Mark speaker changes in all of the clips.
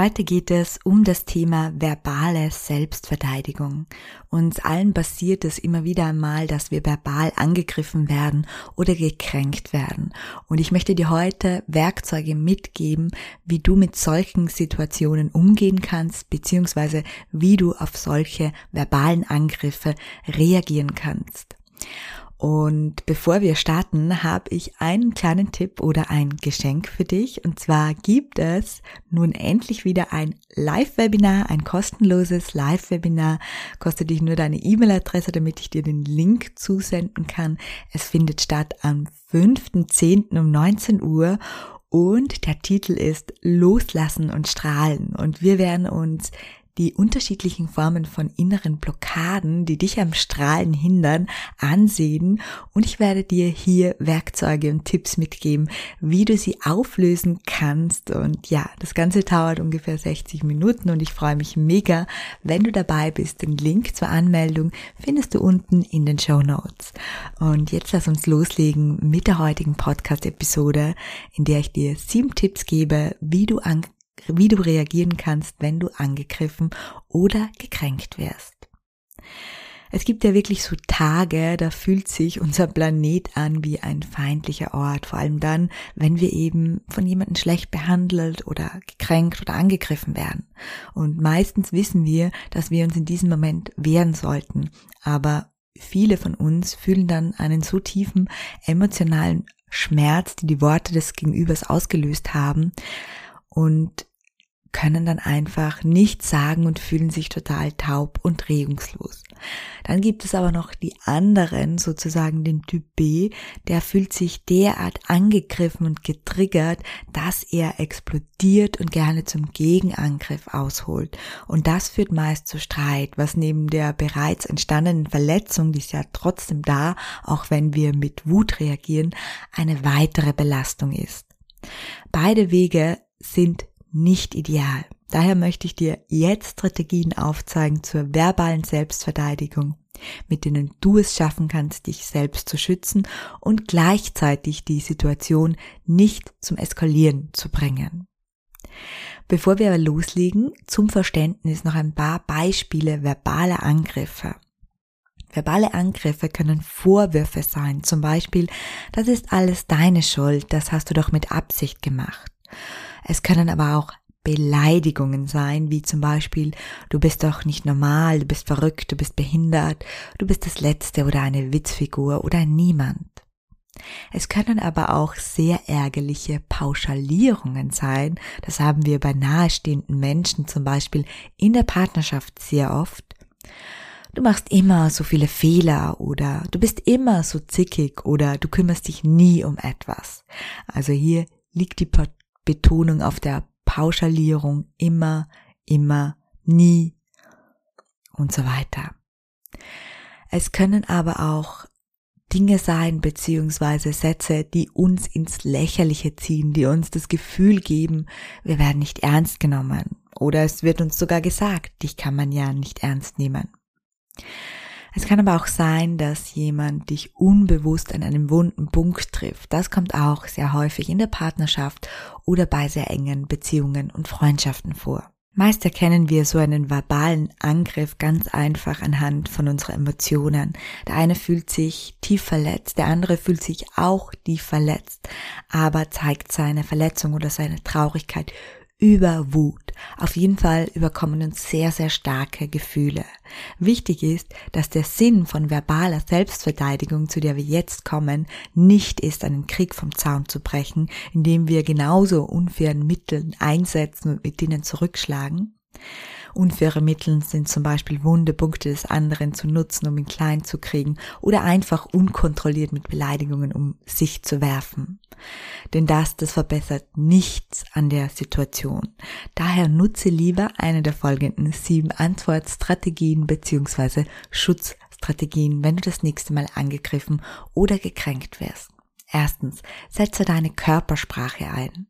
Speaker 1: Heute geht es um das Thema verbale Selbstverteidigung. Uns allen passiert es immer wieder einmal, dass wir verbal angegriffen werden oder gekränkt werden. Und ich möchte dir heute Werkzeuge mitgeben, wie du mit solchen Situationen umgehen kannst, beziehungsweise wie du auf solche verbalen Angriffe reagieren kannst. Und bevor wir starten, habe ich einen kleinen Tipp oder ein Geschenk für dich. Und zwar gibt es nun endlich wieder ein Live-Webinar, ein kostenloses Live-Webinar. Kostet dich nur deine E-Mail-Adresse, damit ich dir den Link zusenden kann. Es findet statt am 5.10. um 19 Uhr. Und der Titel ist Loslassen und Strahlen. Und wir werden uns die unterschiedlichen Formen von inneren Blockaden, die dich am Strahlen hindern, ansehen und ich werde dir hier Werkzeuge und Tipps mitgeben, wie du sie auflösen kannst und ja, das Ganze dauert ungefähr 60 Minuten und ich freue mich mega, wenn du dabei bist. Den Link zur Anmeldung findest du unten in den Show Notes. Und jetzt lass uns loslegen mit der heutigen Podcast-Episode, in der ich dir sieben Tipps gebe, wie du an wie du reagieren kannst, wenn du angegriffen oder gekränkt wirst. Es gibt ja wirklich so Tage, da fühlt sich unser Planet an wie ein feindlicher Ort, vor allem dann, wenn wir eben von jemandem schlecht behandelt oder gekränkt oder angegriffen werden. Und meistens wissen wir, dass wir uns in diesem Moment wehren sollten, aber viele von uns fühlen dann einen so tiefen emotionalen Schmerz, die die Worte des Gegenübers ausgelöst haben und können dann einfach nichts sagen und fühlen sich total taub und regungslos. Dann gibt es aber noch die anderen, sozusagen den Typ B, der fühlt sich derart angegriffen und getriggert, dass er explodiert und gerne zum Gegenangriff ausholt. Und das führt meist zu Streit, was neben der bereits entstandenen Verletzung, die ist ja trotzdem da, auch wenn wir mit Wut reagieren, eine weitere Belastung ist. Beide Wege sind nicht ideal. Daher möchte ich dir jetzt Strategien aufzeigen zur verbalen Selbstverteidigung, mit denen du es schaffen kannst, dich selbst zu schützen und gleichzeitig die Situation nicht zum Eskalieren zu bringen. Bevor wir aber loslegen, zum Verständnis noch ein paar Beispiele verbaler Angriffe. Verbale Angriffe können Vorwürfe sein, zum Beispiel, das ist alles deine Schuld, das hast du doch mit Absicht gemacht. Es können aber auch Beleidigungen sein, wie zum Beispiel, du bist doch nicht normal, du bist verrückt, du bist behindert, du bist das Letzte oder eine Witzfigur oder niemand. Es können aber auch sehr ärgerliche Pauschalierungen sein, das haben wir bei nahestehenden Menschen zum Beispiel in der Partnerschaft sehr oft. Du machst immer so viele Fehler oder du bist immer so zickig oder du kümmerst dich nie um etwas. Also hier liegt die Betonung auf der Pauschalierung immer, immer, nie und so weiter. Es können aber auch Dinge sein beziehungsweise Sätze, die uns ins Lächerliche ziehen, die uns das Gefühl geben, wir werden nicht ernst genommen. Oder es wird uns sogar gesagt, dich kann man ja nicht ernst nehmen. Es kann aber auch sein, dass jemand dich unbewusst an einem wunden Punkt trifft. Das kommt auch sehr häufig in der Partnerschaft oder bei sehr engen Beziehungen und Freundschaften vor. Meist erkennen wir so einen verbalen Angriff ganz einfach anhand von unseren Emotionen. Der eine fühlt sich tief verletzt, der andere fühlt sich auch tief verletzt, aber zeigt seine Verletzung oder seine Traurigkeit über Wut. Auf jeden Fall überkommen uns sehr, sehr starke Gefühle. Wichtig ist, dass der Sinn von verbaler Selbstverteidigung, zu der wir jetzt kommen, nicht ist, einen Krieg vom Zaun zu brechen, indem wir genauso unfairen Mitteln einsetzen und mit denen zurückschlagen. Unfaire Mittel sind zum Beispiel wunde Punkte des anderen zu nutzen, um ihn klein zu kriegen oder einfach unkontrolliert mit Beleidigungen um sich zu werfen. Denn das, das verbessert nichts an der Situation. Daher nutze lieber eine der folgenden sieben Antwortstrategien bzw. Schutzstrategien, wenn du das nächste Mal angegriffen oder gekränkt wirst. Erstens, setze deine Körpersprache ein.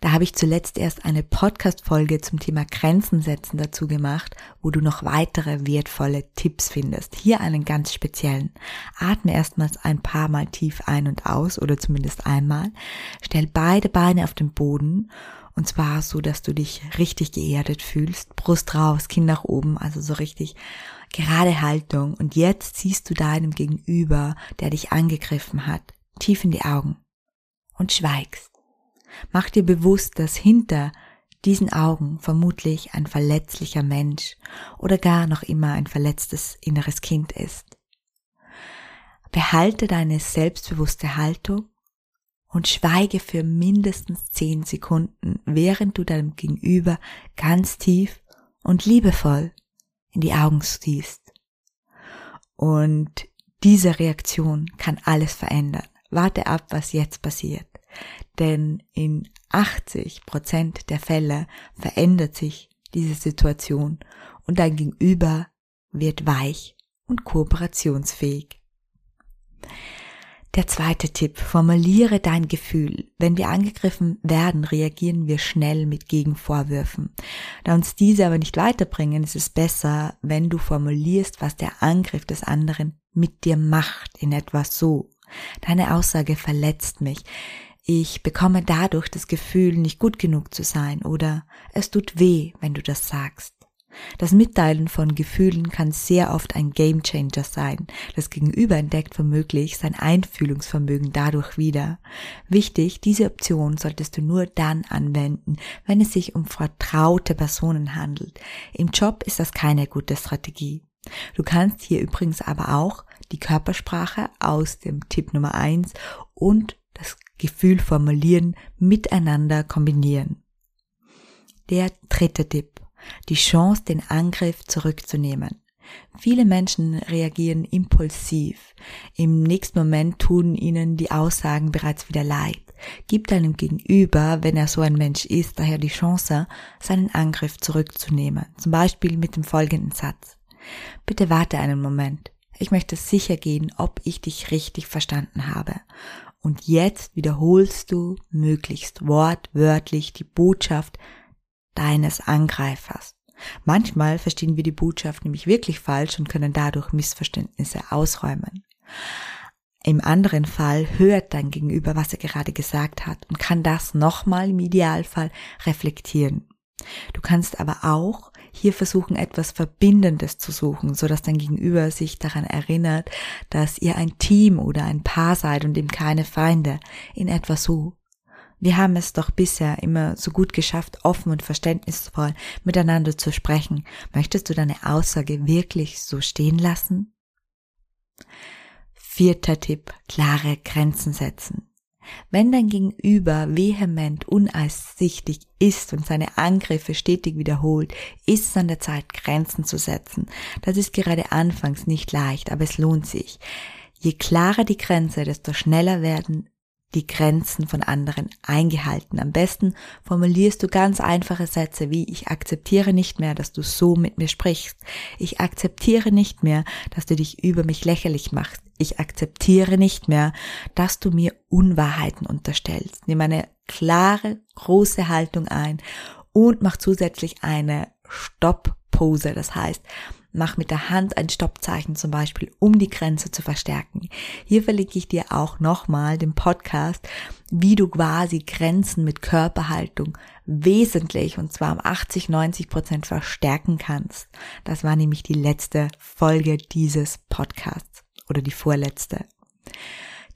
Speaker 1: Da habe ich zuletzt erst eine Podcast-Folge zum Thema Grenzen setzen dazu gemacht, wo du noch weitere wertvolle Tipps findest. Hier einen ganz speziellen. Atme erstmals ein paar Mal tief ein und aus oder zumindest einmal. Stell beide Beine auf den Boden und zwar so, dass du dich richtig geerdet fühlst. Brust raus, Kinn nach oben, also so richtig gerade Haltung. Und jetzt siehst du deinem Gegenüber, der dich angegriffen hat, tief in die Augen und schweigst. Mach dir bewusst, dass hinter diesen Augen vermutlich ein verletzlicher Mensch oder gar noch immer ein verletztes inneres Kind ist. Behalte deine selbstbewusste Haltung und schweige für mindestens zehn Sekunden, während du deinem Gegenüber ganz tief und liebevoll in die Augen siehst. Und diese Reaktion kann alles verändern. Warte ab, was jetzt passiert denn in 80 Prozent der Fälle verändert sich diese Situation und dein Gegenüber wird weich und kooperationsfähig. Der zweite Tipp, formuliere dein Gefühl. Wenn wir angegriffen werden, reagieren wir schnell mit Gegenvorwürfen. Da uns diese aber nicht weiterbringen, ist es besser, wenn du formulierst, was der Angriff des anderen mit dir macht, in etwa so. Deine Aussage verletzt mich. Ich bekomme dadurch das Gefühl, nicht gut genug zu sein oder es tut weh, wenn du das sagst. Das Mitteilen von Gefühlen kann sehr oft ein Gamechanger sein. Das Gegenüber entdeckt womöglich sein Einfühlungsvermögen dadurch wieder. Wichtig, diese Option solltest du nur dann anwenden, wenn es sich um vertraute Personen handelt. Im Job ist das keine gute Strategie. Du kannst hier übrigens aber auch die Körpersprache aus dem Tipp Nummer eins und Gefühl formulieren, miteinander kombinieren. Der dritte Tipp. Die Chance, den Angriff zurückzunehmen. Viele Menschen reagieren impulsiv. Im nächsten Moment tun ihnen die Aussagen bereits wieder leid. Gib deinem Gegenüber, wenn er so ein Mensch ist, daher die Chance, seinen Angriff zurückzunehmen. Zum Beispiel mit dem folgenden Satz. Bitte warte einen Moment. Ich möchte sicher gehen, ob ich dich richtig verstanden habe. Und jetzt wiederholst du möglichst wortwörtlich die Botschaft deines Angreifers. Manchmal verstehen wir die Botschaft nämlich wirklich falsch und können dadurch Missverständnisse ausräumen. Im anderen Fall hört dein Gegenüber, was er gerade gesagt hat und kann das nochmal im Idealfall reflektieren. Du kannst aber auch hier versuchen, etwas Verbindendes zu suchen, so dass dein Gegenüber sich daran erinnert, dass ihr ein Team oder ein Paar seid und ihm keine Feinde. In etwa so. Wir haben es doch bisher immer so gut geschafft, offen und verständnisvoll miteinander zu sprechen. Möchtest du deine Aussage wirklich so stehen lassen? Vierter Tipp, klare Grenzen setzen. Wenn dein Gegenüber vehement uneinsichtig ist und seine Angriffe stetig wiederholt, ist es an der Zeit, Grenzen zu setzen. Das ist gerade anfangs nicht leicht, aber es lohnt sich. Je klarer die Grenze, desto schneller werden die Grenzen von anderen eingehalten. Am besten formulierst du ganz einfache Sätze wie ich akzeptiere nicht mehr, dass du so mit mir sprichst. Ich akzeptiere nicht mehr, dass du dich über mich lächerlich machst. Ich akzeptiere nicht mehr, dass du mir Unwahrheiten unterstellst. Nimm eine klare, große Haltung ein und mach zusätzlich eine Stopp-Pose. Das heißt, mach mit der Hand ein Stoppzeichen zum Beispiel, um die Grenze zu verstärken. Hier verlinke ich dir auch nochmal den Podcast, wie du quasi Grenzen mit Körperhaltung wesentlich und zwar um 80, 90 Prozent verstärken kannst. Das war nämlich die letzte Folge dieses Podcasts oder die vorletzte.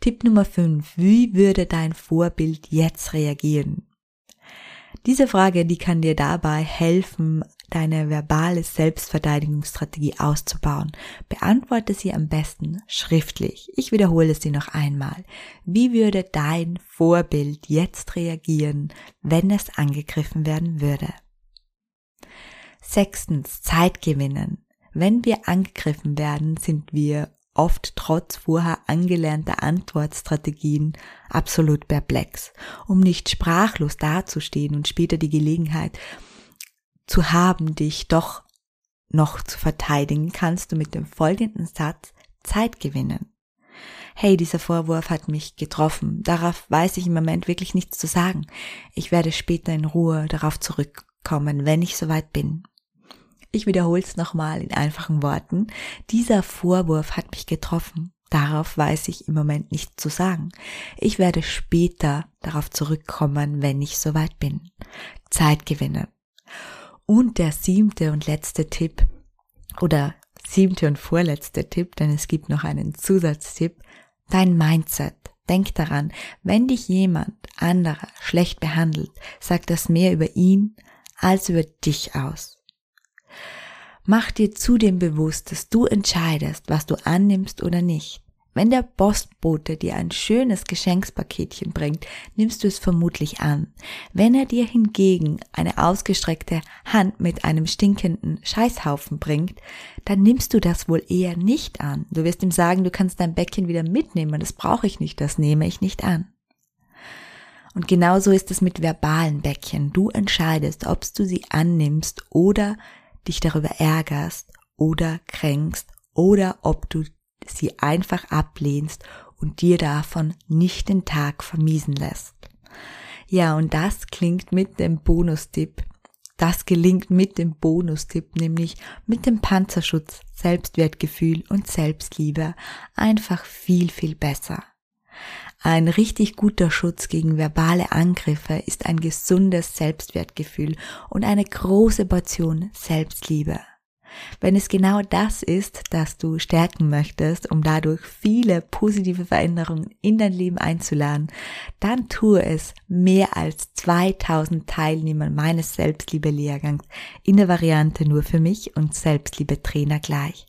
Speaker 1: Tipp Nummer 5. Wie würde dein Vorbild jetzt reagieren? Diese Frage, die kann dir dabei helfen, deine verbale Selbstverteidigungsstrategie auszubauen. Beantworte sie am besten schriftlich. Ich wiederhole sie noch einmal. Wie würde dein Vorbild jetzt reagieren, wenn es angegriffen werden würde? Sechstens, Zeit gewinnen. Wenn wir angegriffen werden, sind wir oft trotz vorher angelernter Antwortstrategien absolut perplex. Um nicht sprachlos dazustehen und später die Gelegenheit zu haben, dich doch noch zu verteidigen, kannst du mit dem folgenden Satz Zeit gewinnen. Hey, dieser Vorwurf hat mich getroffen. Darauf weiß ich im Moment wirklich nichts zu sagen. Ich werde später in Ruhe darauf zurückkommen, wenn ich soweit bin. Ich wiederhole es nochmal in einfachen Worten. Dieser Vorwurf hat mich getroffen. Darauf weiß ich im Moment nichts zu sagen. Ich werde später darauf zurückkommen, wenn ich soweit bin. Zeit gewinnen. Und der siebte und letzte Tipp oder siebte und vorletzte Tipp, denn es gibt noch einen Zusatztipp, dein Mindset. Denk daran, wenn dich jemand anderer schlecht behandelt, sagt das mehr über ihn als über dich aus. Mach dir zudem bewusst, dass du entscheidest, was du annimmst oder nicht. Wenn der Postbote dir ein schönes Geschenkspaketchen bringt, nimmst du es vermutlich an. Wenn er dir hingegen eine ausgestreckte Hand mit einem stinkenden Scheißhaufen bringt, dann nimmst du das wohl eher nicht an. Du wirst ihm sagen, du kannst dein Bäckchen wieder mitnehmen, das brauche ich nicht, das nehme ich nicht an. Und genauso ist es mit verbalen Bäckchen. Du entscheidest, ob du sie annimmst oder dich darüber ärgerst oder kränkst oder ob du sie einfach ablehnst und dir davon nicht den Tag vermiesen lässt. Ja, und das klingt mit dem Bonustipp. Das gelingt mit dem Bonustipp, nämlich mit dem Panzerschutz, Selbstwertgefühl und Selbstliebe einfach viel, viel besser. Ein richtig guter Schutz gegen verbale Angriffe ist ein gesundes Selbstwertgefühl und eine große Portion Selbstliebe. Wenn es genau das ist, das du stärken möchtest, um dadurch viele positive Veränderungen in dein Leben einzuladen, dann tue es mehr als 2000 Teilnehmern meines Selbstliebe-Lehrgangs in der Variante nur für mich und Selbstliebe-Trainer gleich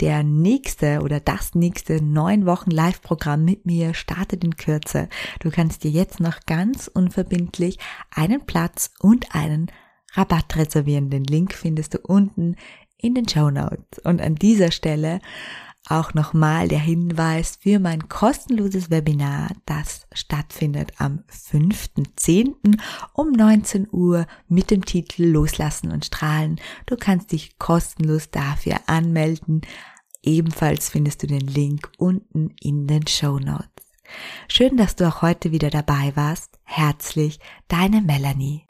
Speaker 1: der nächste oder das nächste neun Wochen Live-Programm mit mir startet in Kürze. Du kannst dir jetzt noch ganz unverbindlich einen Platz und einen Rabatt reservieren. Den Link findest du unten in den Show Notes. Und an dieser Stelle auch nochmal der Hinweis für mein kostenloses Webinar, das stattfindet am 5.10. um 19 Uhr mit dem Titel Loslassen und Strahlen. Du kannst dich kostenlos dafür anmelden. Ebenfalls findest du den Link unten in den Show Notes. Schön, dass du auch heute wieder dabei warst. Herzlich, deine Melanie.